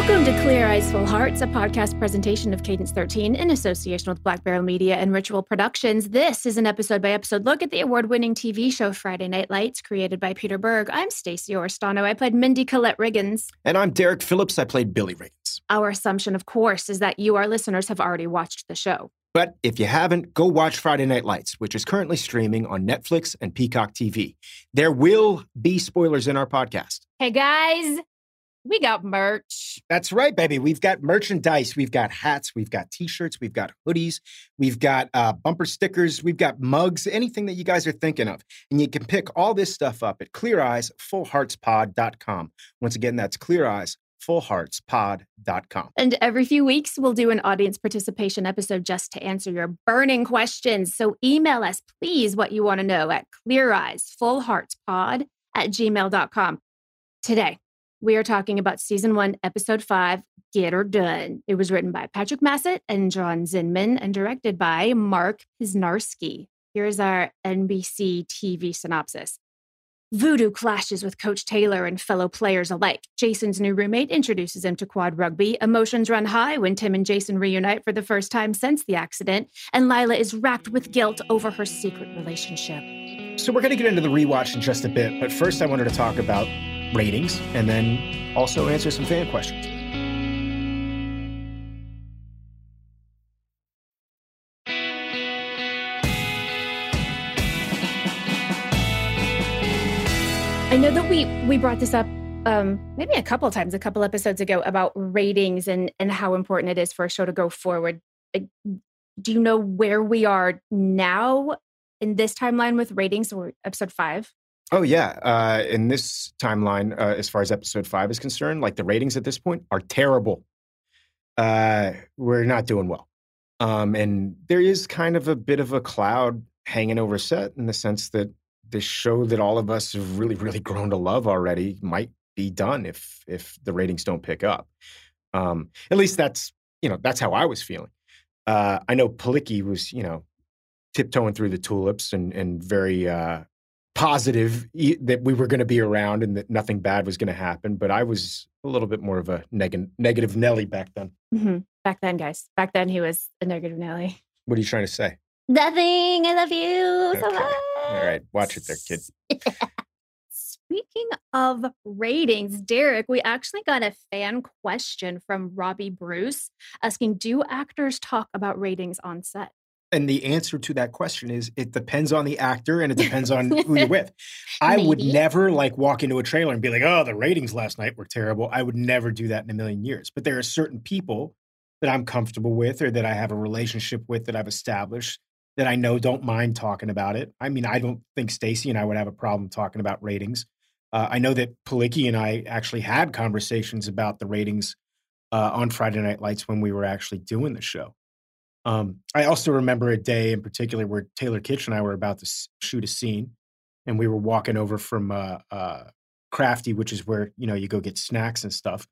Welcome to Clear Eyes Full Hearts, a podcast presentation of Cadence 13 in association with Black Barrel Media and Ritual Productions. This is an episode by episode look at the award winning TV show Friday Night Lights, created by Peter Berg. I'm Stacey Oristano. I played Mindy Colette Riggins. And I'm Derek Phillips. I played Billy Riggins. Our assumption, of course, is that you, our listeners, have already watched the show. But if you haven't, go watch Friday Night Lights, which is currently streaming on Netflix and Peacock TV. There will be spoilers in our podcast. Hey guys, we got merch. That's right, baby. We've got merchandise. We've got hats. We've got t-shirts. We've got hoodies. We've got uh, bumper stickers. We've got mugs. Anything that you guys are thinking of, and you can pick all this stuff up at Clear Eyes Full Hearts ClearEyesFullHeartsPod.com. Once again, that's Clear Eyes Full Hearts ClearEyesFullHeartsPod.com. And every few weeks, we'll do an audience participation episode just to answer your burning questions. So email us, please, what you want to know at ClearEyesFullHeartsPod at gmail.com. Today, we are talking about season one, episode five, Get Her Done. It was written by Patrick Massett and John Zinman and directed by Mark Piznarski. Here's our NBC TV synopsis. Voodoo clashes with Coach Taylor and fellow players alike. Jason's new roommate introduces him to quad rugby. Emotions run high when Tim and Jason reunite for the first time since the accident, and Lila is racked with guilt over her secret relationship. So we're going to get into the rewatch in just a bit, but first I wanted to talk about ratings and then also answer some fan questions. I know that we we brought this up um, maybe a couple times, a couple episodes ago about ratings and and how important it is for a show to go forward. Do you know where we are now in this timeline with ratings episode five? Oh yeah, uh, in this timeline, uh, as far as episode five is concerned, like the ratings at this point are terrible. Uh, we're not doing well, um, and there is kind of a bit of a cloud hanging over set in the sense that this show that all of us have really, really grown to love already might be done if if the ratings don't pick up. Um, at least that's you know that's how I was feeling. Uh, I know Palicki was you know tiptoeing through the tulips and and very uh, positive that we were going to be around and that nothing bad was going to happen. But I was a little bit more of a neg- negative Nelly back then. Mm-hmm. Back then, guys. Back then, he was a negative Nelly. What are you trying to say? Nothing. I love you Okay. so much. All right, watch it there, kid. Speaking of ratings, Derek, we actually got a fan question from Robbie Bruce asking Do actors talk about ratings on set? And the answer to that question is it depends on the actor and it depends on who you're with. I would never like walk into a trailer and be like, oh, the ratings last night were terrible. I would never do that in a million years. But there are certain people that I'm comfortable with or that I have a relationship with that I've established that I know don't mind talking about it. I mean, I don't think Stacy and I would have a problem talking about ratings. Uh, I know that Palicki and I actually had conversations about the ratings uh, on Friday Night Lights when we were actually doing the show. Um, I also remember a day in particular where Taylor Kitsch and I were about to shoot a scene, and we were walking over from uh, uh, Crafty, which is where you know you go get snacks and stuff.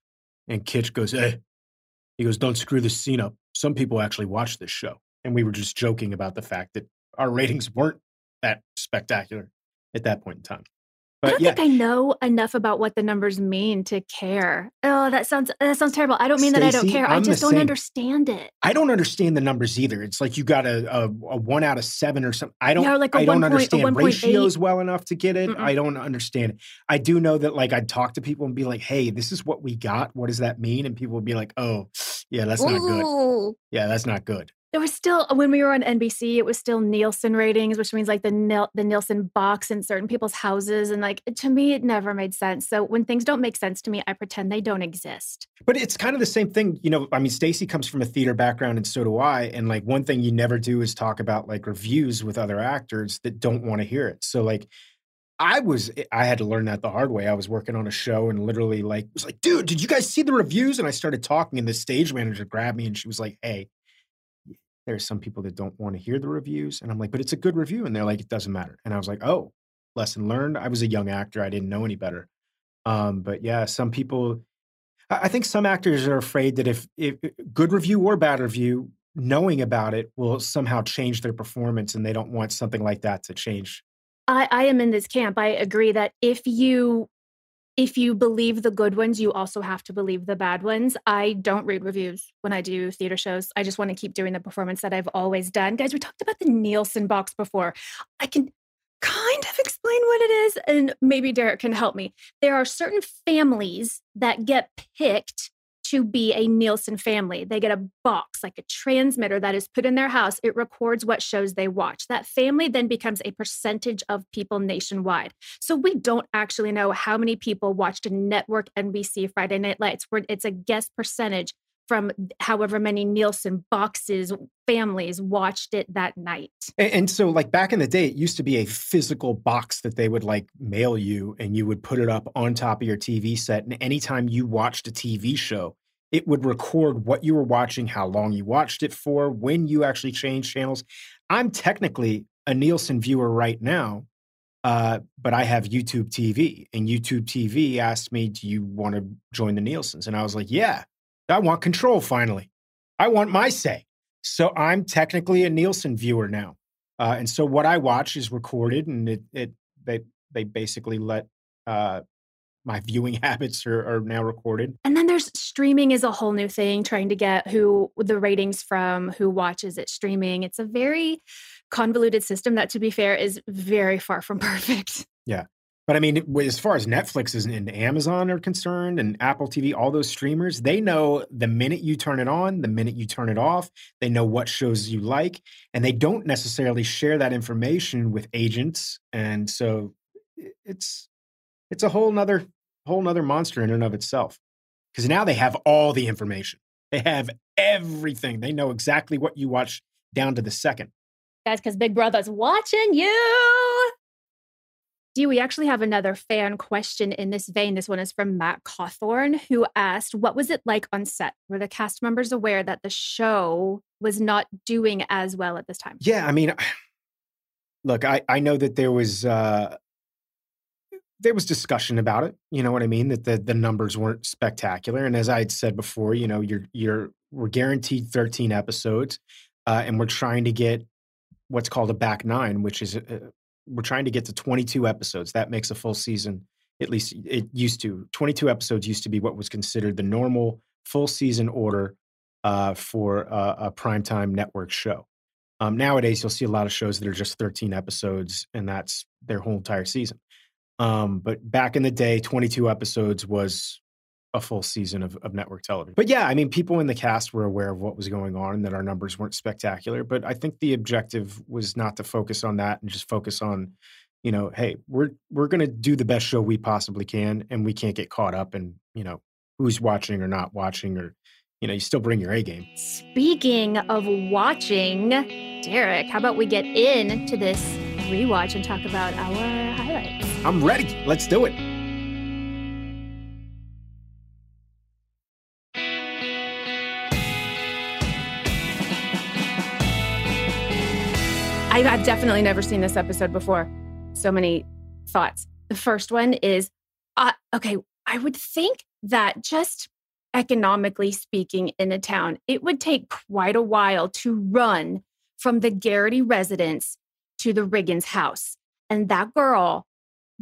And Kitsch goes, "Hey," he goes, "Don't screw this scene up. Some people actually watch this show." And we were just joking about the fact that our ratings weren't that spectacular at that point in time. I don't yeah, think I know enough about what the numbers mean to care. Oh, that sounds that sounds terrible. I don't mean that I don't care. I I'm the just don't same. understand it. I don't understand the numbers either. It's like you got a, a, a one out of seven or something. I don't. Yeah, like I don't point- understand 1.8. ratios well enough to get it. Mm-mm. I don't understand. it. I do know that like I'd talk to people and be like, "Hey, this is what we got. What does that mean?" And people would be like, "Oh, yeah, that's not good. Yeah, that's not good." There was still when we were on NBC, it was still Nielsen ratings, which means like the the Nielsen box in certain people's houses, and like to me, it never made sense. So when things don't make sense to me, I pretend they don't exist. But it's kind of the same thing, you know. I mean, Stacy comes from a theater background, and so do I. And like one thing you never do is talk about like reviews with other actors that don't want to hear it. So like I was I had to learn that the hard way. I was working on a show and literally like was like, dude, did you guys see the reviews? And I started talking, and the stage manager grabbed me and she was like, Hey, there's some people that don't want to hear the reviews. And I'm like, but it's a good review. And they're like, it doesn't matter. And I was like, oh, lesson learned. I was a young actor. I didn't know any better. Um, but yeah, some people I think some actors are afraid that if, if good review or bad review, knowing about it will somehow change their performance and they don't want something like that to change. I, I am in this camp. I agree that if you if you believe the good ones, you also have to believe the bad ones. I don't read reviews when I do theater shows. I just want to keep doing the performance that I've always done. Guys, we talked about the Nielsen box before. I can kind of explain what it is, and maybe Derek can help me. There are certain families that get picked to be a Nielsen family. They get a box, like a transmitter that is put in their house. It records what shows they watch. That family then becomes a percentage of people nationwide. So we don't actually know how many people watched a network NBC Friday Night Lights, where it's a guess percentage from however many Nielsen boxes families watched it that night. And, and, so, like back in the day, it used to be a physical box that they would like mail you, and you would put it up on top of your TV set. And anytime you watched a TV show, it would record what you were watching, how long you watched it for, when you actually changed channels. I'm technically a Nielsen viewer right now, uh, but I have YouTube TV, and YouTube TV asked me, "Do you want to join the Nielsen's?" And I was like, "Yeah." I want control finally. I want my say. So I'm technically a Nielsen viewer now. Uh, and so what I watch is recorded and it, it they they basically let uh, my viewing habits are, are, now recorded. And then there's streaming is a whole new thing, trying to get who the ratings from who watches it streaming. It's a very convoluted system that, to be fair, is very far from perfect. Yeah. But I mean, as far as Netflix and Amazon are concerned, and Apple TV, all those streamers, they know the minute you turn it on, the minute you turn it off. They know what shows you like, and they don't necessarily share that information with agents. And so, it's it's a whole nother whole nother monster in and of itself. Because now they have all the information. They have everything. They know exactly what you watch down to the second. Guys, because Big Brother's watching you Do we actually have another fan question in this vein. This one is from Matt Cawthorn, who asked, What was it like on set? Were the cast members aware that the show was not doing as well at this time? Yeah, I mean, look, I, I know that there was uh there was discussion about it. You know what I mean? That the the numbers weren't spectacular. And as I had said before, you know, you're you're we're guaranteed 13 episodes, uh, and we're trying to get what's called a back nine, which is uh, we're trying to get to 22 episodes. That makes a full season. At least it used to. 22 episodes used to be what was considered the normal full season order uh, for a, a primetime network show. Um, nowadays, you'll see a lot of shows that are just 13 episodes, and that's their whole entire season. Um, but back in the day, 22 episodes was a full season of, of network television. But yeah, I mean, people in the cast were aware of what was going on and that our numbers weren't spectacular. But I think the objective was not to focus on that and just focus on, you know, hey, we're we're going to do the best show we possibly can, and we can't get caught up in you know who's watching or not watching, or you know, you still bring your A game. Speaking of watching, Derek, how about we get into this rewatch and talk about our highlights? I'm ready. Let's do it. I've definitely never seen this episode before. So many thoughts. The first one is uh, okay, I would think that just economically speaking in a town, it would take quite a while to run from the Garrity residence to the Riggins house. And that girl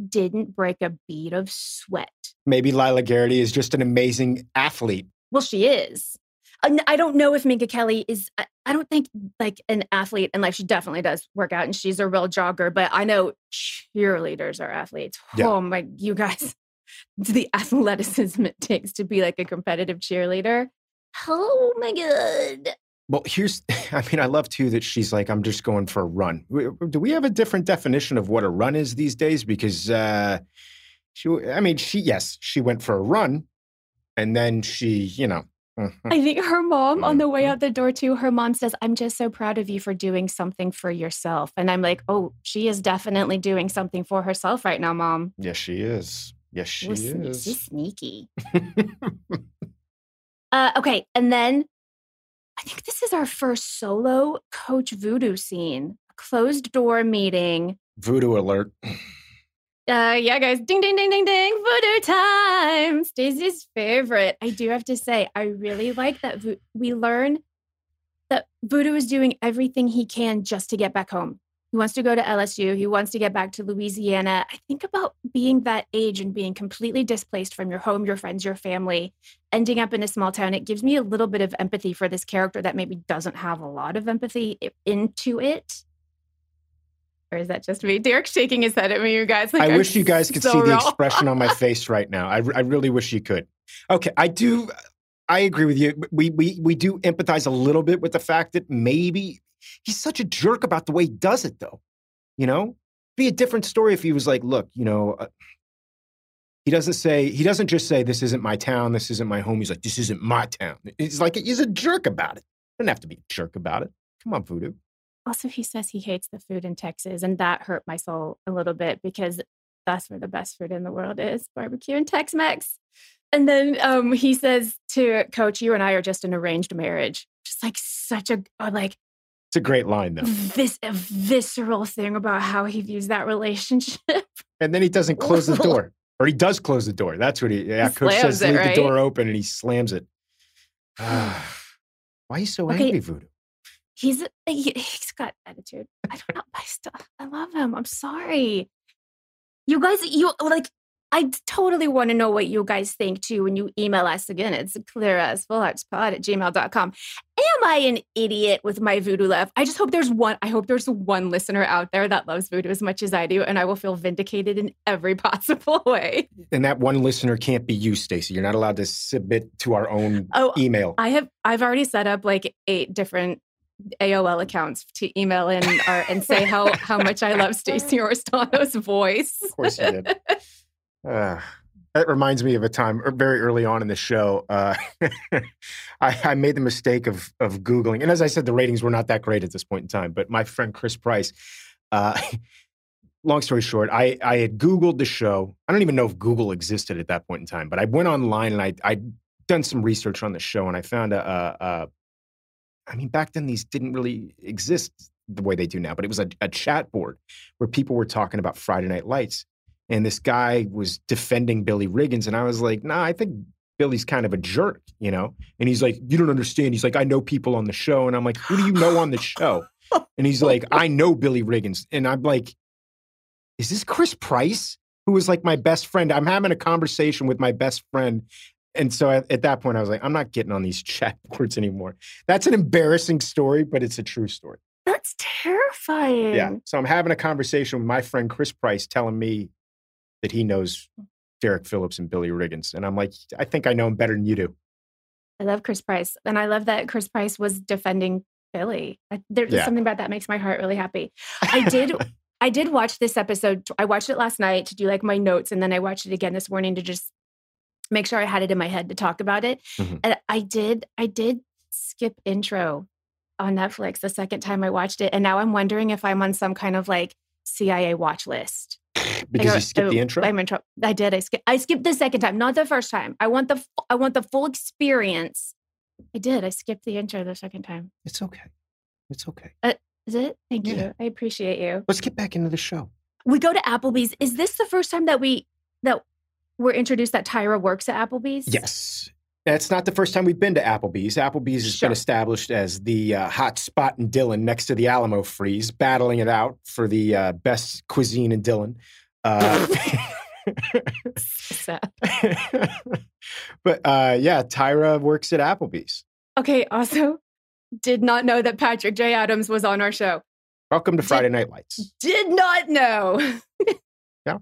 didn't break a bead of sweat. Maybe Lila Garrity is just an amazing athlete. Well, she is. Uh, I don't know if Minka Kelly is, I don't think like an athlete in life. She definitely does work out and she's a real jogger, but I know cheerleaders are athletes. Yeah. Oh my, you guys, the athleticism it takes to be like a competitive cheerleader. Oh my God. Well, here's, I mean, I love too that she's like, I'm just going for a run. Do we have a different definition of what a run is these days? Because, uh, she, I mean, she, yes, she went for a run and then she, you know, Mhm. I think her mom on the way Mhm. out the door too, her mom says, I'm just so proud of you for doing something for yourself. And I'm like, oh, she is definitely doing something for herself right now, mom. Yes, she is. Yes, she sne- is. She's sneaky. Uh, okay. And then I think this is our first solo Coach Voodoo scene. A closed door meeting. Voodoo alert. Uh, yeah, guys, ding, ding, ding, ding, ding, voodoo time. Stacey's favorite. I do have to say, I really like that vo- we learn that voodoo is doing everything he can just to get back home. He wants to go to LSU. He wants to get back to Louisiana. I think about being that age and being completely displaced from your home, your friends, your family, ending up in a small town. It gives me a little bit of empathy for this character that maybe doesn't have a lot of empathy into it. Or is that just me? Derek's shaking his head at me, you guys. Like, I I'm wish you guys could so see the expression on my face right now. I, I really wish you could. Okay, I do. I agree with you. We we we do empathize a little bit with the fact that maybe he's such a jerk about the way he does it, though. You know, be a different story if he was like, look, you know. Uh, he doesn't say he doesn't just say this isn't my town, this isn't my home. He's like this isn't my town. He's like he's a jerk about it. Doesn't have to be a jerk about it. Come on, Voodoo. Also, he says he hates the food in Texas, and that hurt my soul a little bit because that's where the best food in the world is barbecue and Tex Mex. And then um, he says to Coach, You and I are just an arranged marriage. Just like such a, uh, like, It's a great line though. this a visceral thing about how he views that relationship. And then he doesn't close the door. Or he does close the door. That's what he, yeah, He coach says, it, leave right? the door open and he slams it. Why are you so Okay. angry, Voodoo? He's he, he's got attitude. I don't know. I still I love him. I'm sorry. You guys, you like I totally want to know what you guys think too when you email us again. It's ClearEyesFullHeartsPod at gmail.com. Am I an idiot with my voodoo love? I just hope there's one, I hope there's one listener out there that loves voodoo as much as I do, and I will feel vindicated in every possible way. And that one listener can't be you, Stacy. You're not allowed to submit to our own Oh, email. I have I've already set up like eight different AOL accounts to email in our, and say how how much I love Stacey Oristano's voice. Of course you did. Uh, that reminds me of a time er, very early on in the show. Uh, I, I made the mistake of of googling, and as I said, the ratings were not that great at this point in time. But my friend Chris Price, uh, long story short, I I had googled the show. I don't even know if Google existed at that point in time, but I went online and I I'd done some research on the show, and I found a, a, a I mean, back then these didn't really exist the way they do now, but it was a, a chat board where people were talking about Friday Night Lights. And this guy was defending Billy Riggins. And I was like, nah, I think Billy's kind of a jerk, you know? And he's like, you don't understand. He's like, I know people on the show. And I'm like, who do you know on the show? And he's like, I know Billy Riggins. And I'm like, is this Chris Price? Who was like my best friend? I'm having a conversation with my best friend. And so at, at that point, I was like, I'm not getting on these chat boards anymore. That's an embarrassing story, but it's a true story. That's terrifying. Yeah. So I'm having a conversation with my friend Chris Price telling me that he knows Derek Phillips and Billy Riggins. And I'm like, I think I know him better than you do. I love Chris Price. And I love that Chris Price was defending Billy. There's Yeah. something about that makes my heart really happy. I did I did watch this episode. I watched it last night to do like my notes, and then I watched it again this morning to just make sure I had it in my head to talk about it. Mhm. And I did, I did skip intro on Netflix the second time I watched it. And now I'm wondering if I'm on some kind of like CIA watch list. Because you skipped the oh, intro. I'm in trouble. I did. I skipped. I skipped the second time, not the first time. I want the. I want the full experience. I did. I skipped the intro the second time. It's okay. It's okay. Is it? Thank Yeah. you. I appreciate you. Let's get back into the show. We go to Applebee's. Is this the first time that we that we're introduced that Tyra works at Applebee's? Yes. That's not the first time we've been to Applebee's. Applebee's has Sure. been established as the uh, hot spot in Dillon next to the Alamo Freeze, battling it out for the uh, best cuisine in Dillon. Uh, So- but uh, yeah, Tyra works at Applebee's. okay. Also, did not know that Patrick J. Adams was on our show. Welcome to Did- Friday Night Lights. Did not know. Yeah.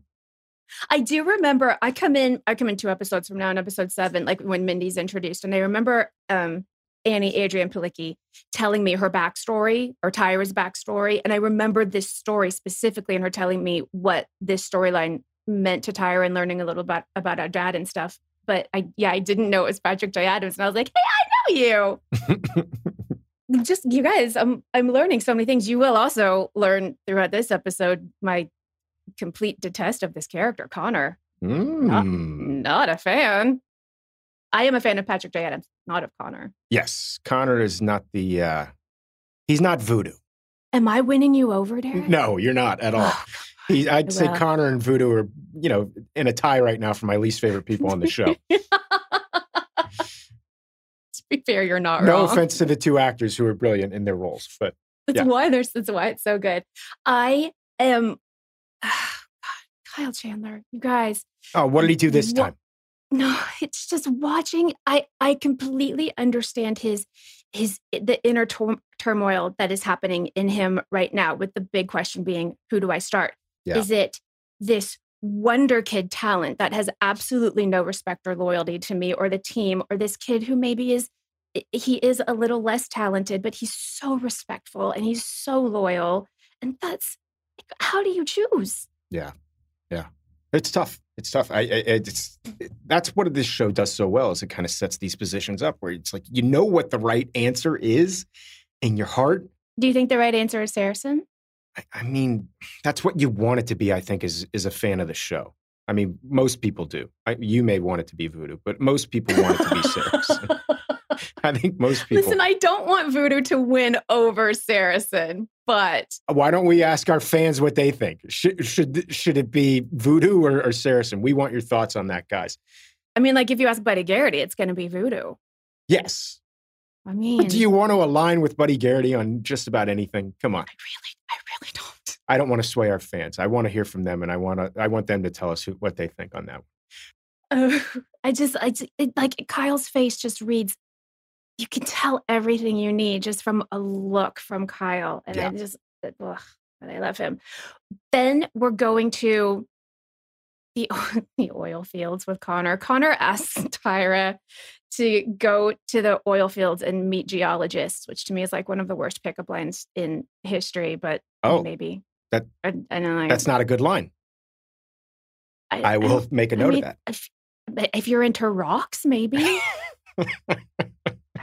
I do remember I come in, I come in two episodes from now in episode seven, like when Mindy's introduced. And I remember um Annie Adrianne Palicki telling me her backstory or Tyra's backstory. And I remember this story specifically and her telling me what this storyline meant to Tyra and learning a little bit about our dad and stuff. but I yeah, I didn't know it was Patrick J. Adams, and I was like, hey, I know you. Just you guys, I'm I'm learning so many things. You will also learn throughout this episode my complete detest of this character, Connor. Not, Mm. not a fan. I am a fan of Patrick J. Adams, not of Connor. Yes, Connor is not the. uh He's not voodoo. Am I winning you over, Derek? No, you're not at all. He, I'd I say will. Connor and Voodoo are, you know, in a tie right now for my least favorite people on the show. to be fair, you're not no wrong. offense to the two actors who are brilliant in their roles, but That's Yeah. why there's that's why it's so good. I am Kyle Chandler, you guys. oh, what did he do this Wha- time? No, it's just watching. I I completely understand his his eh, the inner tur- turmoil that is happening in him right now. With the big question being, who do I start? Yeah. Is it this wonder kid talent that has absolutely no respect or loyalty to me or the team, or this kid who maybe is eh, he is a little less talented, but he's so respectful and he's so loyal, and that's how do you choose? It's tough. It's tough. I, I it's it, that's what this show does so well is it kind of sets these positions up where it's like you know what the right answer is in your heart. Do you think the right answer is Saracen? I, I mean, that's what you want it to be. I think is is a fan of the show. I mean, most people do. I, you may want it to be Voodoo, but most people want it to be Saracen. I think most people. Listen, I don't want Voodoo to win over Saracen, but Why don't we ask our fans what they think? Should should should it be Voodoo or, or Saracen? We want your thoughts on that, guys. I mean, like if you ask Buddy Garrity, it's going to be Voodoo. Yes. I mean, But do you want to align with Buddy Garrity on just about anything? Come on. I really, I really don't. I don't want to sway our fans. I want to hear from them, and I want to. I want them to tell us who, what they think on that. Uh, I just, I just, it, like Kyle's face just reads. You can tell everything you need just from a look from Kyle, and Yeah. I just, eh, ugh, and I love him. Then we're going to the the oil fields with Connor. Connor asks Tyra to go to the oil fields and meet geologists, which to me is like one of the worst pickup lines in history. But Oh, maybe that- I, I know. That's not a good line. I will don't- make a note mean, of that. If, if you're into rocks, maybe.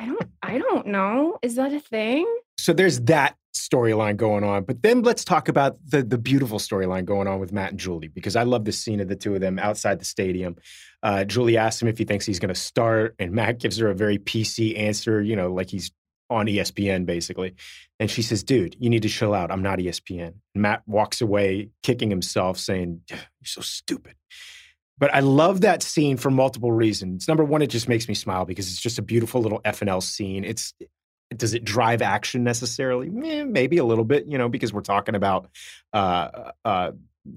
I don't. I don't know. Is that a thing? So there's that storyline going on, but then let's talk about the the beautiful storyline going on with Matt and Julie because I love the scene of the two of them outside the stadium. Uh, Julie asks him if he thinks he's going to start, and Matt gives her a very PC answer, you know, like he's on ESPN basically. And she says, "Dude, you need to chill out. I'm not ESPN." Matt walks away, kicking himself, saying, "You're so stupid." But I love that scene for multiple reasons. Number one, it just makes me smile because it's just a beautiful little FNL scene. It's does it drive action necessarily? Eh, maybe a little bit, you know, because we're talking about uh, uh,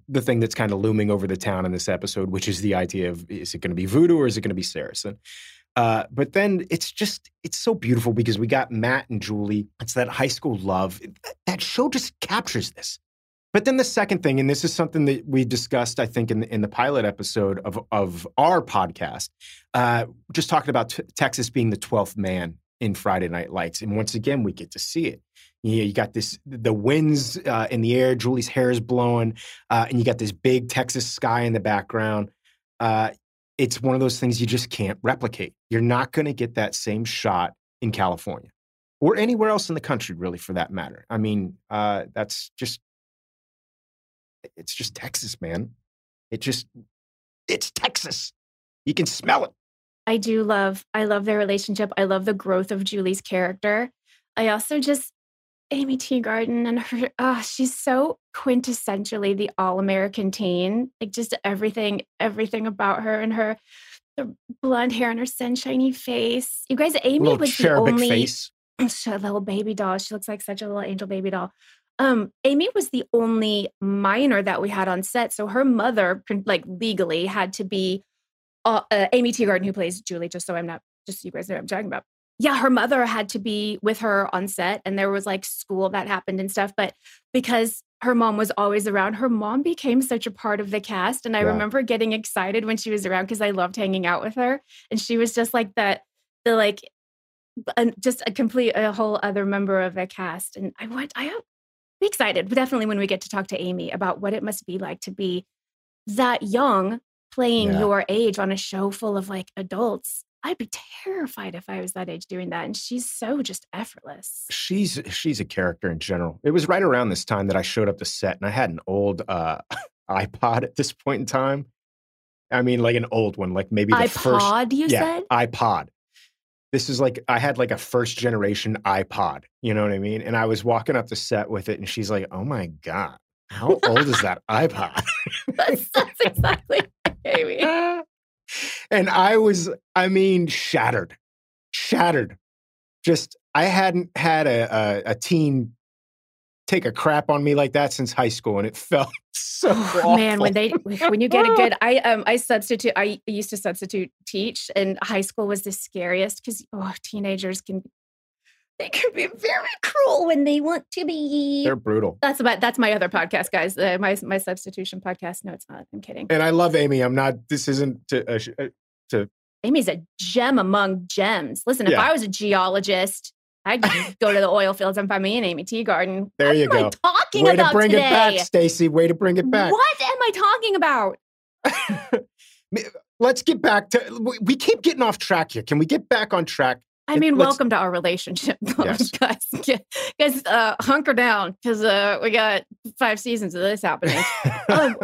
the thing that's kind of looming over the town in this episode, which is the idea of is it going to be voodoo or is it going to be Saracen? Uh, but then it's just it's so beautiful because we got Matt and Julie. It's that high school love. That show just captures this. But then the second thing, and this is something that we discussed, I think, in the, in the pilot episode of of our podcast, uh, just talking about t- Texas being the twelfth man in Friday Night Lights, and once again we get to see it. You, know, you got this the winds uh, in the air, Julie's hair is blowing, uh, and you got this big Texas sky in the background. Uh, it's one of those things you just can't replicate. You're not going to get that same shot in California or anywhere else in the country, really, for that matter. I mean, uh, that's just it's just Texas, man. It just it's Texas. You can smell it. I do love. I love their relationship. I love the growth of Julie's character. I also just Aimee Teegarden and her. Ah, she's so quintessentially the all-American teen. Like just everything, everything about her and her the blonde hair and her sunshiny face. You guys, Aimee was the only face. She's a little baby doll. She looks like such a little angel baby doll. Um, Aimee was the only minor that we had on set, so her mother, like legally, had to be uh, uh, Aimee Teegarden, who plays Julie. Just so I'm not, just so you guys know what I'm talking about. Yeah, her mother had to be with her on set, and there was like school that happened and stuff. But because her mom was always around, her mom became such a part of the cast. And I Yeah. remember getting excited when she was around because I loved hanging out with her, and she was just like that, the like just a complete a whole other member of the cast and i want i be excited but definitely when we get to talk to amy about what it must be like to be that young playing Yeah. your age on a show full of like adults. I'd be terrified if I was that age doing that. And she's so just effortless. she's she's a character in general. It was right around this time that I showed up to set, and I had an old uh, iPod at this point in time. I mean, like an old one, like maybe the first iPod, you yeah said? iPod. This is like I had like a first generation iPod. You know what I mean? And I was walking up the set with it, and she's like, "Oh my god, how old is that iPod?" that's, that's exactly Aimee. and I was, I mean, shattered, shattered. Just, I hadn't had a, a, a teen take a crap on me like that since high school, and it felt so Oh, man, when they when you get a good, I um I substitute. I used to substitute teach, and high school was the scariest because oh, teenagers can they can be very cruel when they want to be. They're brutal. that's about that's my other podcast, guys. Uh, my my substitution podcast. No, it's not. I'm kidding. And I love Aimee. I'm not, this isn't to, uh, uh, Aimee's a gem among gems. Listen, if I was a geologist, I'd go to the oil fields and find me and Aimee Teegarden. There you what am go. I talking way about to bring today? it back, Stacy. Way to bring it back. What am I talking about? Let's get back to, we- we keep getting off track here. Can we get back on track? I mean, let's- welcome to our relationship, Yes. guys. Guys, uh, hunker down because uh, we got five seasons of this happening. oh,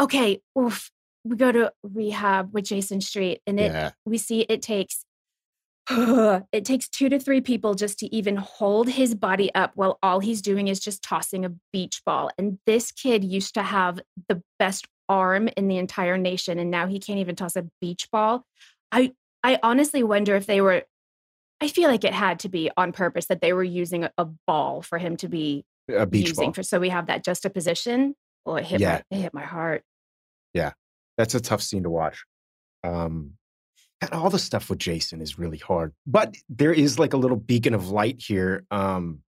okay. Oof. We go to rehab with Jason Street, and it yeah. we see it takes it takes two to three people just to even hold his body up while all he's doing is just tossing a beach ball. And this kid used to have the best arm in the entire nation, and now he can't even toss a beach ball. I I honestly wonder if they were. I feel like it had to be on purpose that they were using a, a ball for him to be A beach using ball. for so we have that juxtaposition. Oh, it hit Yeah. my it hit my heart. Yeah, that's a tough scene to watch. Um, and all the stuff with Jason is really hard, but there is like a little beacon of light here. Um,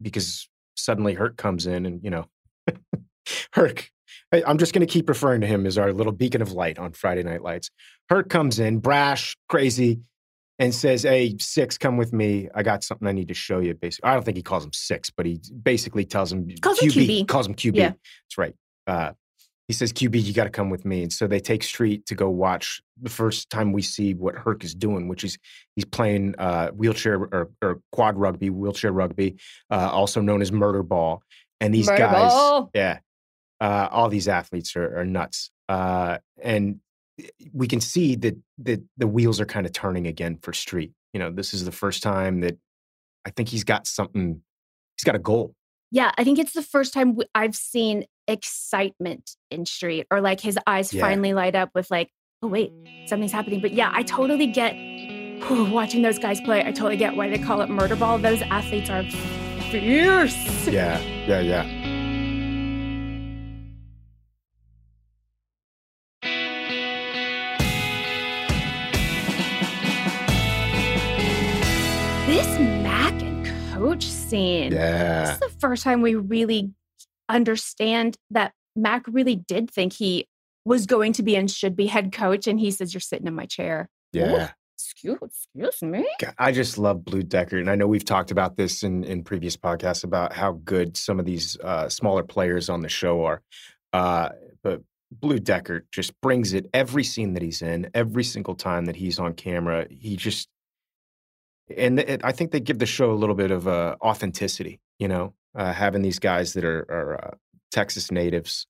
because suddenly Herc comes in, and you know, Herc. I, I'm just going to keep referring to him as our little beacon of light on Friday Night Lights. Herc comes in, brash, crazy, and says, "Hey, six, come with me. I got something I need to show you." Basically, I don't think he calls him six, but he basically tells him Calls him QB. Calls him QB. Yeah. That's right. Uh, he says, QB, you got to come with me. And so they take Street to go watch the first time we see what Herc is doing, which is he's playing uh, wheelchair or, or quad rugby, wheelchair rugby, uh, also known as murder ball. And these Murder guys, ball. yeah, uh, all these athletes are, are nuts. Uh, and we can see that, that the wheels are kind of turning again for Street. You know, this is the first time that I think he's got something, he's got a goal. Yeah, I think it's the first time w- I've seen excitement in Street or like his eyes Yeah. finally light up with like, oh wait, something's happening. But yeah, I totally get watching those guys play. I totally get why they call it murder ball. Those athletes are fierce. Yeah, yeah, yeah. This Mac and Coach scene. This Yeah. is the first time we really understand that Mac really did think he was going to be and should be head coach. And he says, You're sitting in my chair. Yeah. Excuse, excuse me. God, I just love Blue Deckert, and I know we've talked about this in in previous podcasts about how good some of these uh, smaller players on the show are. Uh, but Blue Deckert just brings it every scene that he's in, every single time that he's on camera. He just and it, I think they give the show a little bit of uh, authenticity. You know, uh, having these guys that are, are uh, Texas natives.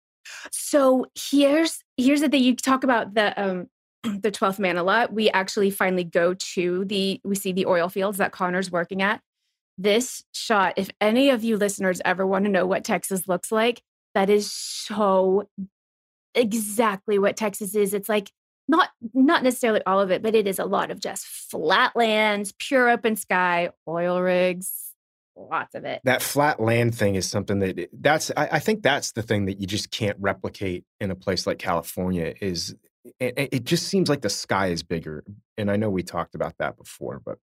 So here's here's the thing. You talk about the um the 12th man a lot. We actually finally go to the we see the oil fields that Connor's working at. This shot, if any of you listeners ever want to know what Texas looks like, that is so exactly what Texas is. It's like not not necessarily all of it, but it is a lot of just flatlands, pure open sky, oil rigs, lots of it. that flat land thing is something that eh, that's I, I think that's the thing that you just can't replicate in a place like California is it, it it just seems like the sky is bigger and I know we talked about that before but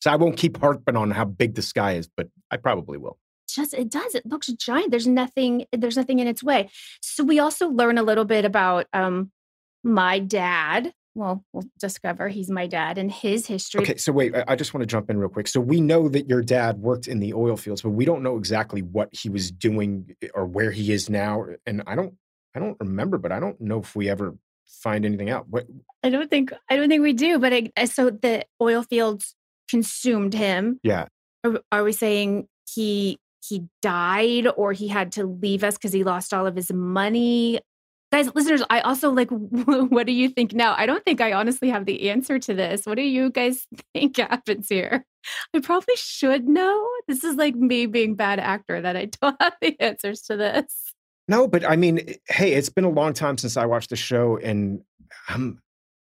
so I won't keep harping on how big the sky is but I probably will just it does it looks giant there's nothing there's nothing in its way so we also learn a little bit about um my dad well we'll discover he's my dad and his history okay so wait I, I just want to jump in real quick so we know that your dad worked in the oil fields but we don't know exactly what he was doing eh, or where he is now and I don't I don't remember but I don't know if we ever find anything out. What? I don't think I don't think we do. But I, so the oil fields consumed him. Yeah. Are, are we saying he he died or he had to leave us because he lost all of his money? Guys, listeners, I also like, what do you think now? I don't think I honestly have the answer to this. What do you guys think happens here? I probably should know. This is like me being bad actor that I don't have the answers to this. No, but I mean, hey, it's been a long time since I watched the show, and I'm,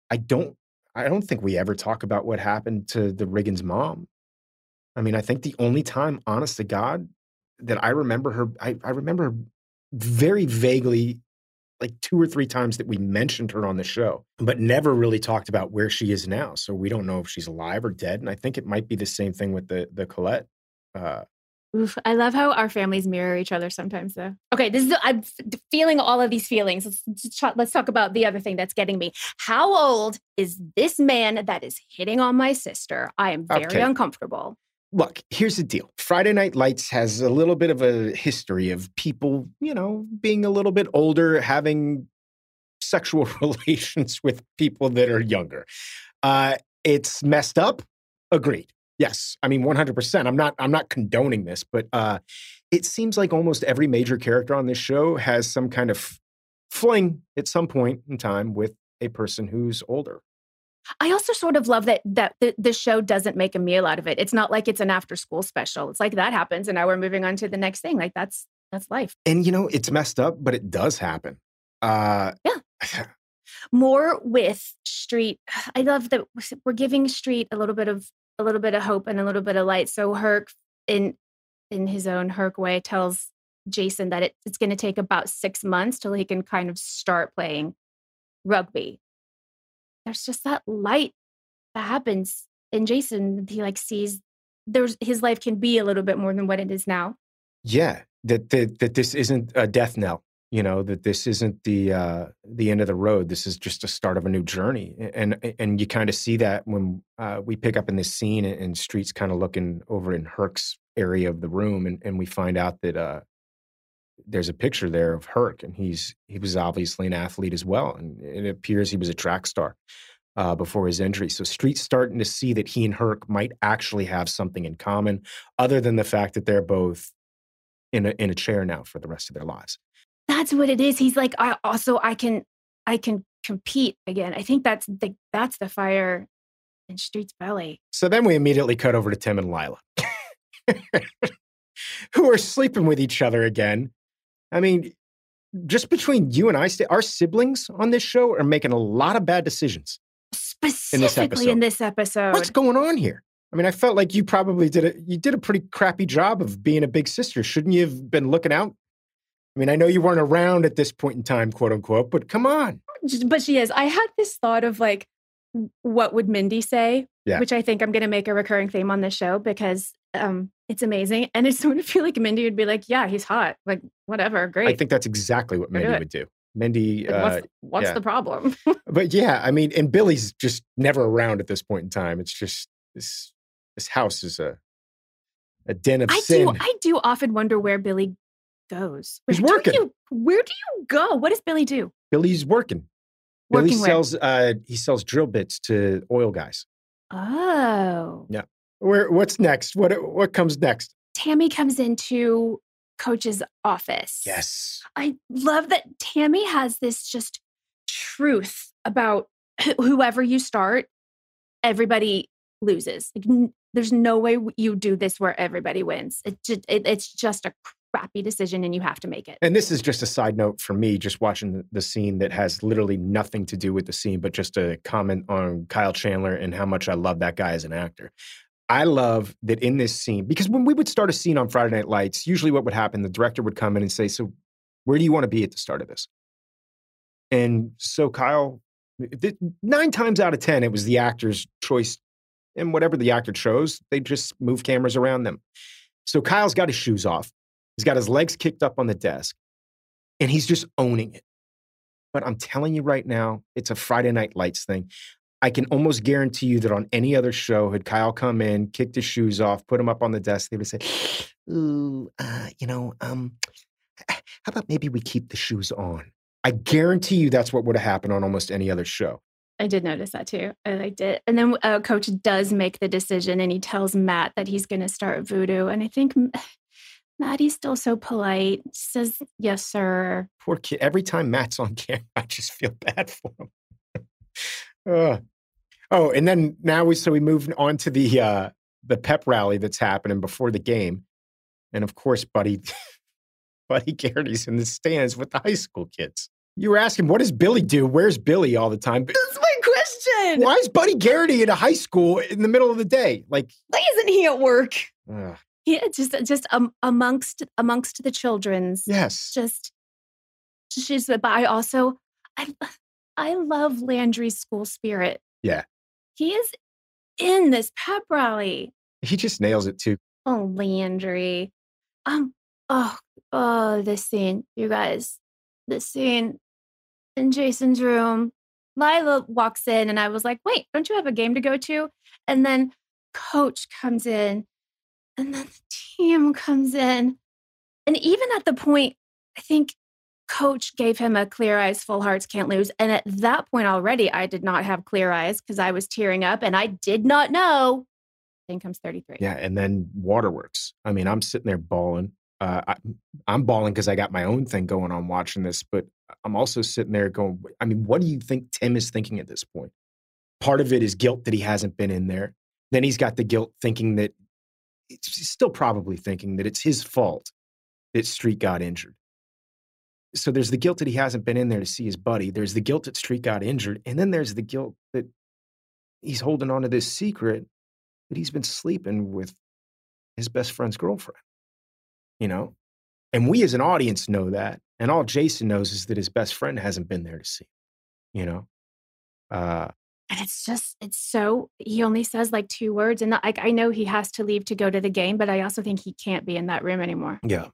I don't, I don't think we ever talk about what happened to the Riggins mom. I mean, I think the only time, honest to God, that I remember her, I, I remember very vaguely like two or three times that we mentioned her on the show, but never really talked about where she is now. So we don't know if she's alive or dead. And I think it might be the same thing with the the Colette. Uh, Oof, I love how our families mirror each other sometimes, though. Okay, this is I'm feeling all of these feelings. Let's, let's talk about the other thing that's getting me. How old is this man that is hitting on my sister? I am very okay. uncomfortable. Look, here's the deal. Friday Night Lights has a little bit of a history of people, you know, being a little bit older, having sexual relations with people that are younger. Uh, it's messed up. Agreed. Yes, I mean 100%. I'm not I'm not condoning this, but uh it seems like almost every major character on this show has some kind of fling at some point in time with a person who's older. I also sort of love that that the, the, show doesn't make a meal out of it. It's not like it's an after school special. It's like that happens and now we're moving on to the next thing. Like that's that's life. And you know, it's messed up, but it does happen. Uh yeah. More with Street. I love that we're giving Street a little bit of a little bit of hope and a little bit of light. So Herc in in his own Herc way tells Jason that it, it's going to take about six months till he can kind of start playing rugby there's just that light that happens in Jason. He like sees there's his life can be a little bit more than what it is now. Yeah, that that, that this isn't a death knell. You know that this isn't the uh, the end of the road. This is just a start of a new journey, and and you kind of see that when uh, we pick up in this scene, and Street's kind of looking over in Herc's area of the room, and, and we find out that uh, there's a picture there of Herc, and he's he was obviously an athlete as well, and it appears he was a track star uh, before his injury. So Street's starting to see that he and Herc might actually have something in common, other than the fact that they're both in a in a chair now for the rest of their lives. That's what it is. He's like, I also I can I can compete again. I think that's the that's the fire in Street's belly. So then we immediately cut over to Tim and Lila. who are sleeping with each other again I mean, just between you and I, our siblings on this show are making a lot of bad decisions. Specifically in this, in this episode. What's going on here? I mean, I felt like you probably did a you did a pretty crappy job of being a big sister. Shouldn't you have been looking out? I mean, I know you weren't around at this point in time, quote unquote, but come on. But she is. I had this thought of like, what would Mindy say? Yeah. Which I think I'm going to make a recurring theme on this show because um, it's amazing. And I sort of feel like Mindy would be like, yeah, he's hot. Like, whatever, great. I think that's exactly what Mindy would do. Mindy, like, what's, uh, what's yeah. the problem? but yeah, I mean, and Billy's just never around at this point in time. It's just this this house is a a den of I sin. Do, I do often wonder where Billy goes. Where he's working. You, where do you go? What does Billy do? Billy's working. working Billy sells uh he sells drill bits to oil guys. Oh. Yeah. Where what's next? What what comes next? Tammy comes into coach's office. Yes. I love that Tammy has this just truth about whoever you start, everybody loses. Like, n- there's no way you do this where everybody wins. It just, it, it's just a crappy decision and you have to make it. And this is just a side note for me, just watching the, scene that has literally nothing to do with the scene, but just a comment on Kyle Chandler and how much I love that guy as an actor. I love that in this scene, because when we would start a scene on Friday Night Lights, usually what would happen, the director would come in and say, So, where do you want to be at the start of this? And so Kyle, nine times out of 10, it was the actor's choice. And whatever the actor chose, they just move cameras around them. So Kyle's got his shoes off. He's got his legs kicked up on the desk and he's just owning it. But I'm telling you right now, it's a Friday Night Lights thing. I can almost guarantee you that on any other show, had Kyle come in, kicked his shoes off, put him up on the desk, they would say, "Ooh, uh, you know, um, how about maybe we keep the shoes on?" I guarantee you that's what would have happened on almost any other show. I did notice that too. I liked it. And then uh, coach does make the decision and he tells Matt that he's going to start voodoo. And I think Maddie's still so polite. Says, yes, sir. Poor kid. Every time Matt's on camera, I just feel bad for him. Uh. Oh, and then now we so we move on to the uh the pep rally that's happening before the game. And of course, Buddy Buddy Garrity's in the stands with the high school kids. You were asking, what does Billy do? Where's Billy all the time? That's my question. Why is Buddy Garrity at a high school in the middle of the day? Like, why isn't he at work? Uh, yeah, just just um, amongst amongst the children's. Yes. Just she's but I also I I love Landry's school spirit. Yeah. He is in this pep rally. He just nails it too. Oh, Landry. Um, oh, oh, this scene, you guys. This scene in Jason's room. Lila walks in and I was like, wait, don't you have a game to go to? And then coach comes in and then the team comes in. And even at the point, I think coach gave him a clear eyes, full hearts, can't lose. And at that point already, I did not have clear eyes because I was tearing up and I did not know. Then comes 33. Yeah. And then Waterworks. I mean, I'm sitting there bawling. Uh, I, I'm bawling because I got my own thing going on watching this, but I'm also sitting there going, I mean, what do you think Tim is thinking at this point? Part of it is guilt that he hasn't been in there. Then he's got the guilt thinking that he's still probably thinking that it's his fault that Street got injured. So there's the guilt that he hasn't been in there to see his buddy. There's the guilt that Street got injured. And then there's the guilt that he's holding on to this secret that he's been sleeping with his best friend's girlfriend. You know? And we as an audience know that. And all Jason knows is that his best friend hasn't been there to see. You know? Uh, and it's just it's so he only says like two words and like i know he has to leave to go to the game but i also think he can't be in that room anymore yeah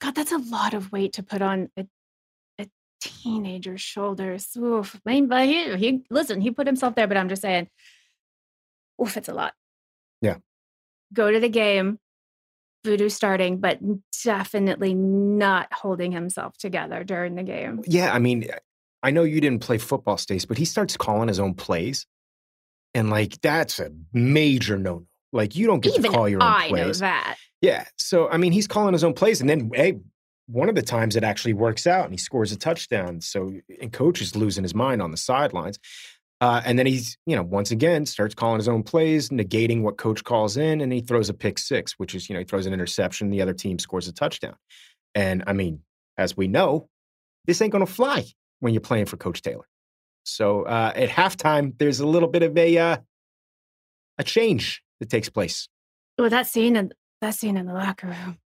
god that's a lot of weight to put on a, a teenager's shoulders oof. I mean, but he, he listen he put himself there but i'm just saying oof it's a lot yeah go to the game voodoo starting but definitely not holding himself together during the game yeah i mean I know you didn't play football, Stace, but he starts calling his own plays. And like that's a major no no. Like you don't get Even to call your own I plays. know that. Yeah. So I mean he's calling his own plays. And then hey, one of the times it actually works out and he scores a touchdown. So and coach is losing his mind on the sidelines. Uh, and then he's, you know, once again starts calling his own plays, negating what coach calls in, and he throws a pick six, which is, you know, he throws an interception, the other team scores a touchdown. And I mean, as we know, this ain't gonna fly when you're playing for Coach Taylor. So uh, at halftime, there's a little bit of a uh, a change that takes place. Well, that scene in that scene in the locker room,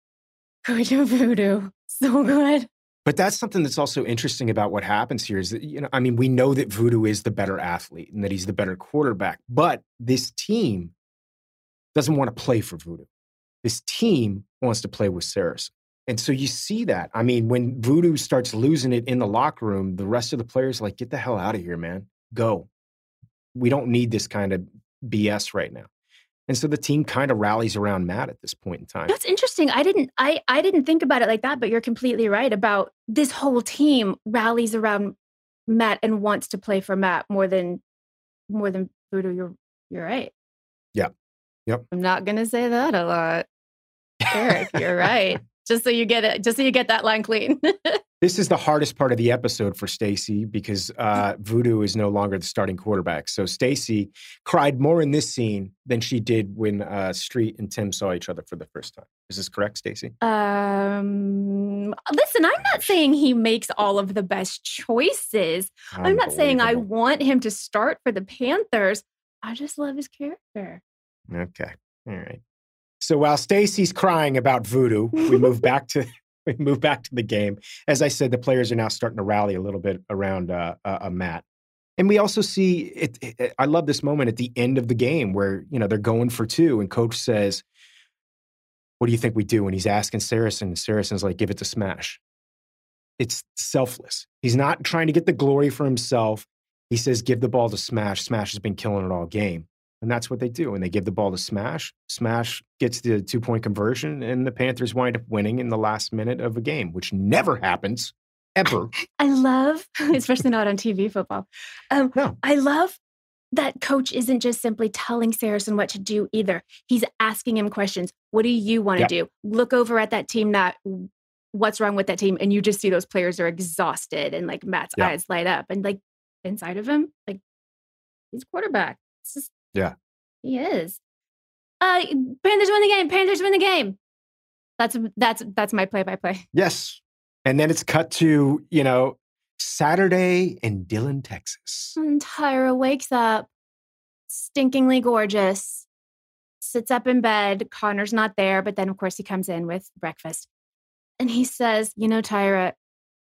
Coach Voodoo, so good. But that's something that's also interesting about what happens here is that you know, I mean, we know that Voodoo is the better athlete and that he's the better quarterback, but this team doesn't want to play for Voodoo. This team wants to play with Saracen. And so you see that. I mean, when Voodoo starts losing it in the locker room, the rest of the players like, get the hell out of here, man. Go. We don't need this kind of BS right now. And so the team kind of rallies around Matt at this point in time. That's interesting. I didn't I I didn't think about it like that, but you're completely right about this whole team rallies around Matt and wants to play for Matt more than more than Voodoo. You're you're right. Yeah. Yep. I'm not gonna say that a lot. Eric, you're right just so you get it, just so you get that line clean. this is the hardest part of the episode for Stacey because uh, Voodoo is no longer the starting quarterback. So Stacey cried more in this scene than she did when uh, Street and Tim saw each other for the first time. Is this correct, Stacey? Um, listen, I'm not saying he makes all of the best choices. I'm not saying I want him to start for the Panthers. I just love his character. Okay. All right. So while Stacey's crying about voodoo, we move back to we move back to the game. As I said, the players are now starting to rally a little bit around uh, uh, Matt. And we also see it, it, I love this moment at the end of the game where you know they're going for two, and coach says, "What do you think we do?" And he's asking Saracen, and Saracen's like, "Give it to Smash." It's selfless. He's not trying to get the glory for himself. He says, "Give the ball to Smash." Smash has been killing it all game. And that's what they do. And they give the ball to Smash. Smash gets the two point conversion, and the Panthers wind up winning in the last minute of a game, which never happens ever. I love, especially not on TV football. Um, No. I love that coach isn't just simply telling Saracen what to do either. He's asking him questions. What do you want to Yep. do? Look over at that team that what's wrong with that team? And you just see those players are exhausted and like Matt's eyes light up. And like inside of him, like he's quarterback. It's just Yeah. he is. Uh Panthers win the game. Panthers win the game. That's that's that's my play by play. Yes. And then it's cut to, you know, Saturday in Dillon, Texas. And Tyra wakes up, stinkingly gorgeous, sits up in bed. Connor's not there, but then, of course, he comes in with breakfast. And he says, You know, Tyra,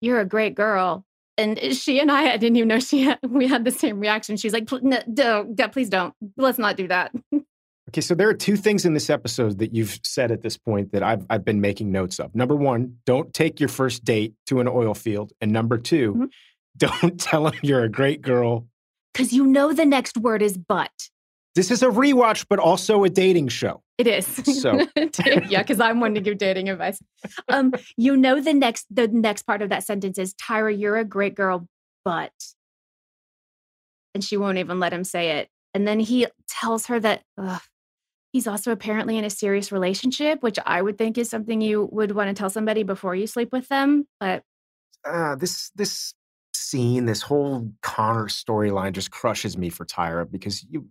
you're a great girl. And she and I, I didn't even know she had, we had the same reaction. She's like, "Pl- no, don't, please don't. Let's not do that. Okay, so there are two things in this episode that you've said at this point that I've I've been making notes of. Number one, don't take your first date to an oil field, and number 2 Mhm. don't tell him you're a great girl. Because you know the next word is but. This is a rewatch, but also a dating show. It is. So- yeah, because I'm one to give dating advice. Um, you know the next the next part of that sentence is Tyra, you're a great girl, but and she won't even let him say it. And then he tells her that ugh, he's also apparently in a serious relationship, which I would think is something you would want to tell somebody before you sleep with them. But Uh, this this scene, this whole Connor storyline, just crushes me for Tyra because you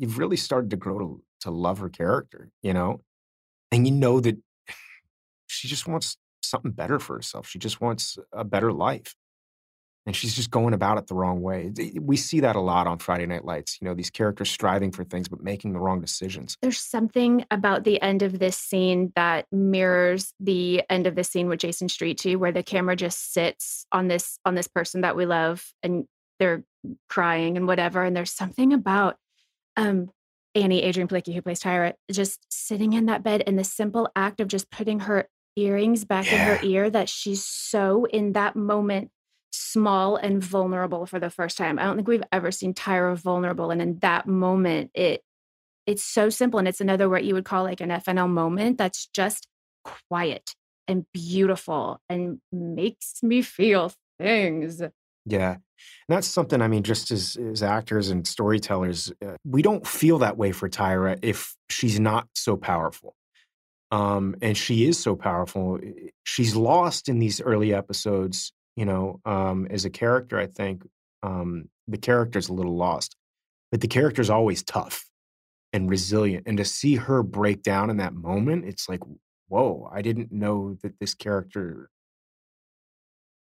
you've really started to grow to to love her character, you know, and you know that she just wants something better for herself. She just wants a better life. And she's just going about it the wrong way. We see that a lot on Friday Night Lights. You know, these characters striving for things but making the wrong decisions. there's something about the end of this scene that mirrors the end of the scene with Jason Street too, where the camera just sits on this on this person that we love and they're crying and whatever. And there's something about um Annie, Adrianne Palicki, who plays Tyra, just sitting in that bed and the simple act of just putting her earrings back in her ear that she's so in that moment small and vulnerable for the first time. I don't think we've ever seen Tyra vulnerable. And in that moment, it it's so simple. And it's another what you would call like an FNL moment that's just quiet and beautiful and makes me feel things. Yeah. And that's something, I mean, just as, as actors and storytellers, uh, we don't feel that way for Tyra if she's not so powerful. Um, and she is so powerful. She's lost in these early episodes, you know, um, as a character, I think. Um, the character's a little lost, but the character's always tough and resilient. And to see her break down in that moment, it's like, whoa, I didn't know that this character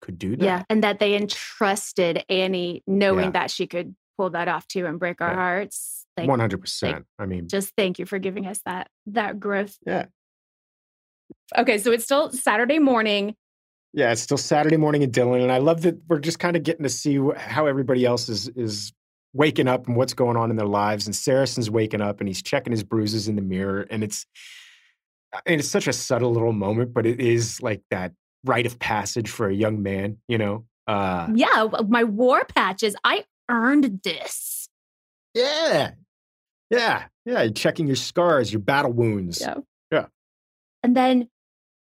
could do that. Yeah. And that they entrusted Annie knowing Yeah. that she could pull that off too and break our Yeah. hearts. Like One hundred percent. I mean, just thank you for giving us that that growth. Yeah. Okay, so it's still Saturday morning. yeah, it's still Saturday morning in Dillon, and I love that we're just kind of getting to see how everybody else is is waking up and what's going on in their lives. And Saracen's waking up and he's checking his bruises in the mirror, and it's and it's such a subtle little moment, but it is like that rite of passage for a young man, you know. Uh, Yeah, my war patches. I earned this. yeah, yeah, yeah. You're checking your scars, your battle wounds. Yeah. Yeah. And then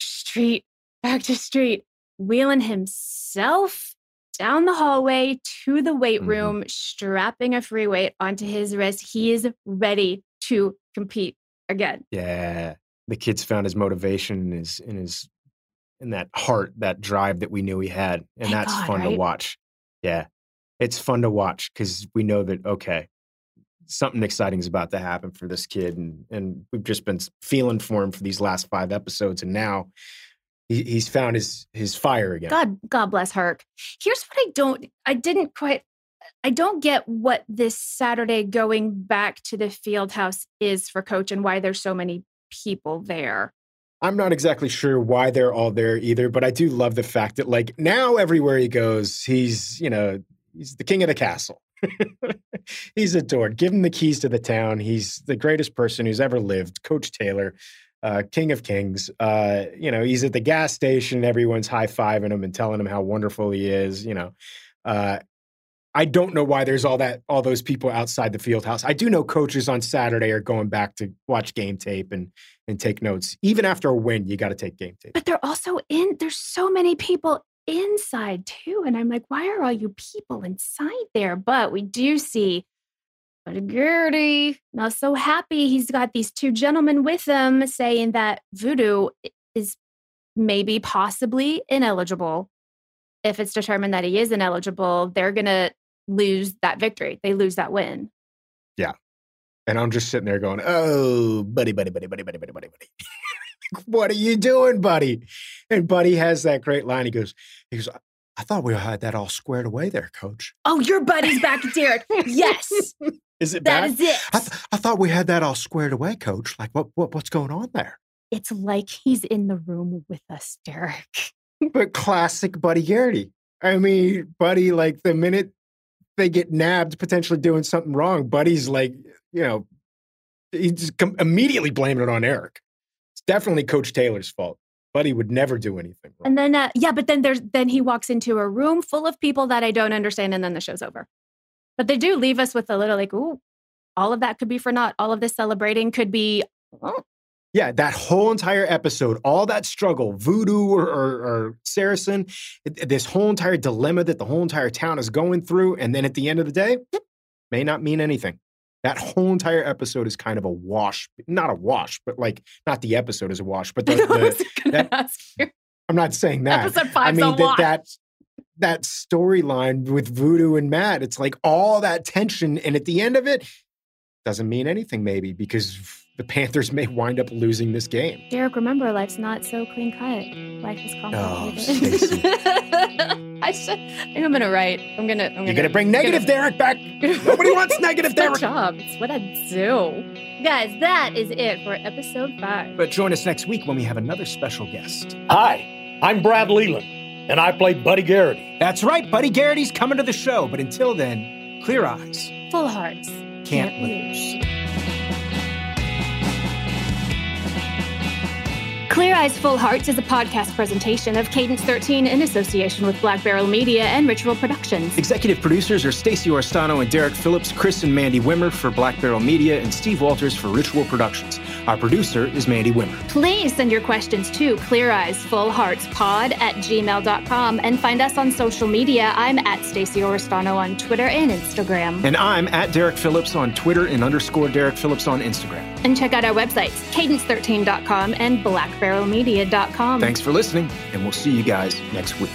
street, back to street, wheeling himself down the hallway to the weight Mhm. room, strapping a free weight onto his wrist. He is ready to compete again. Yeah. The kid's found his motivation in his in his in that heart, that drive that we knew he had. And Thank that's God, fun to watch. Yeah. It's fun to watch because we know that, okay, something exciting is about to happen for this kid. And and we've just been feeling for him for these last five episodes. And now he, he's found his his fire again. God, God bless Herc. Here's what I don't, I didn't quite, I don't get what this Saturday going back to the field house is for coach and why there's so many people there. I'm not exactly sure why they're all there either, but I do love the fact that like now everywhere he goes, he's, you know, he's the king of the castle. he's adored. Give him the keys to the town. He's the greatest person who's ever lived. Coach Taylor, uh, king of kings. Uh, you know, he's at the gas station. Everyone's high fiving him and telling him how wonderful he is. You know, uh, I don't know why there's all that all those people outside the field house. I do know coaches on Saturday are going back to watch game tape and and take notes. Even after a win, you got to take game tape. But they're also in, there's so many people inside too. And I'm like, why are all you people inside there? But we do see but Garrity not so happy. He's got these two gentlemen with him saying that Voodoo is maybe possibly ineligible. If it's determined that he is ineligible, they're going to lose that victory. They lose that win. Yeah. And I'm just sitting there going, oh, buddy, buddy, buddy, buddy, buddy, buddy, buddy, buddy. what are you doing, buddy? And Buddy has that great line. He goes, he goes, I thought we had that all squared away there, coach. Oh, your buddy's back, Derek. Yes. is it That back? is it. I, th- I thought we had that all squared away, coach. Like, what, what what's going on there? it's like he's in the room with us, Derek. But classic Buddy Garrity. I mean, Buddy, like the minute they get nabbed, potentially doing something wrong, Buddy's like, you know, he's immediately blaming it on Eric. It's definitely Coach Taylor's fault. Buddy would never do anything wrong. And then, uh, yeah, but then there's then he walks into a room full of people that I don't understand, and then the show's over. But they do leave us with a little like, ooh, all of that could be for naught. All of this celebrating could be. Oh, Yeah, that whole entire episode, all that struggle, voodoo or, or, or Saracen, this whole entire dilemma that the whole entire town is going through, and then at the end of the day, may not mean anything. That whole entire episode is kind of a wash, not a wash, but like not the episode is a wash, but the, was that, i'm not saying that. Episode I mean that that that storyline with Voodoo and Matt, it's like all that tension, and at the end of it, doesn't mean anything, maybe because the Panthers may wind up losing this game. Derek, remember, life's not so clean cut. Life is Oh, complicated. Stacey. I should. I think I'm gonna write. I'm gonna. I'm You're gonna bring negative Derek back. Nobody wants negative It's my Derek. job. It's what I do. Guys, that is it for episode five. But join us next week when we have another special guest. Hi, I'm Brad Leland, and I play Buddy Garrity. That's right, Buddy Garrity's coming to the show. But until then, clear eyes. Full hearts. Can't lose. Clear Eyes Full Hearts is a podcast presentation of Cadence 13 in association with Black Barrel Media and Ritual Productions. Executive producers are Stacey Oristano and Derek Phillips, Chris and Mandy Wimmer for Black Barrel Media, and Steve Walters for Ritual Productions. Our producer is Mandy Wimmer. Please send your questions to ClearEyesFullHeartsPod at gmail.com and find us on social media. I'm at Stacey Oristano on Twitter and Instagram. And I'm at Derek Phillips on Twitter and underscore Derek Phillips on Instagram. And check out our websites, cadence13.com and blackbarrelmedia.com. Thanks for listening, and we'll see you guys next week.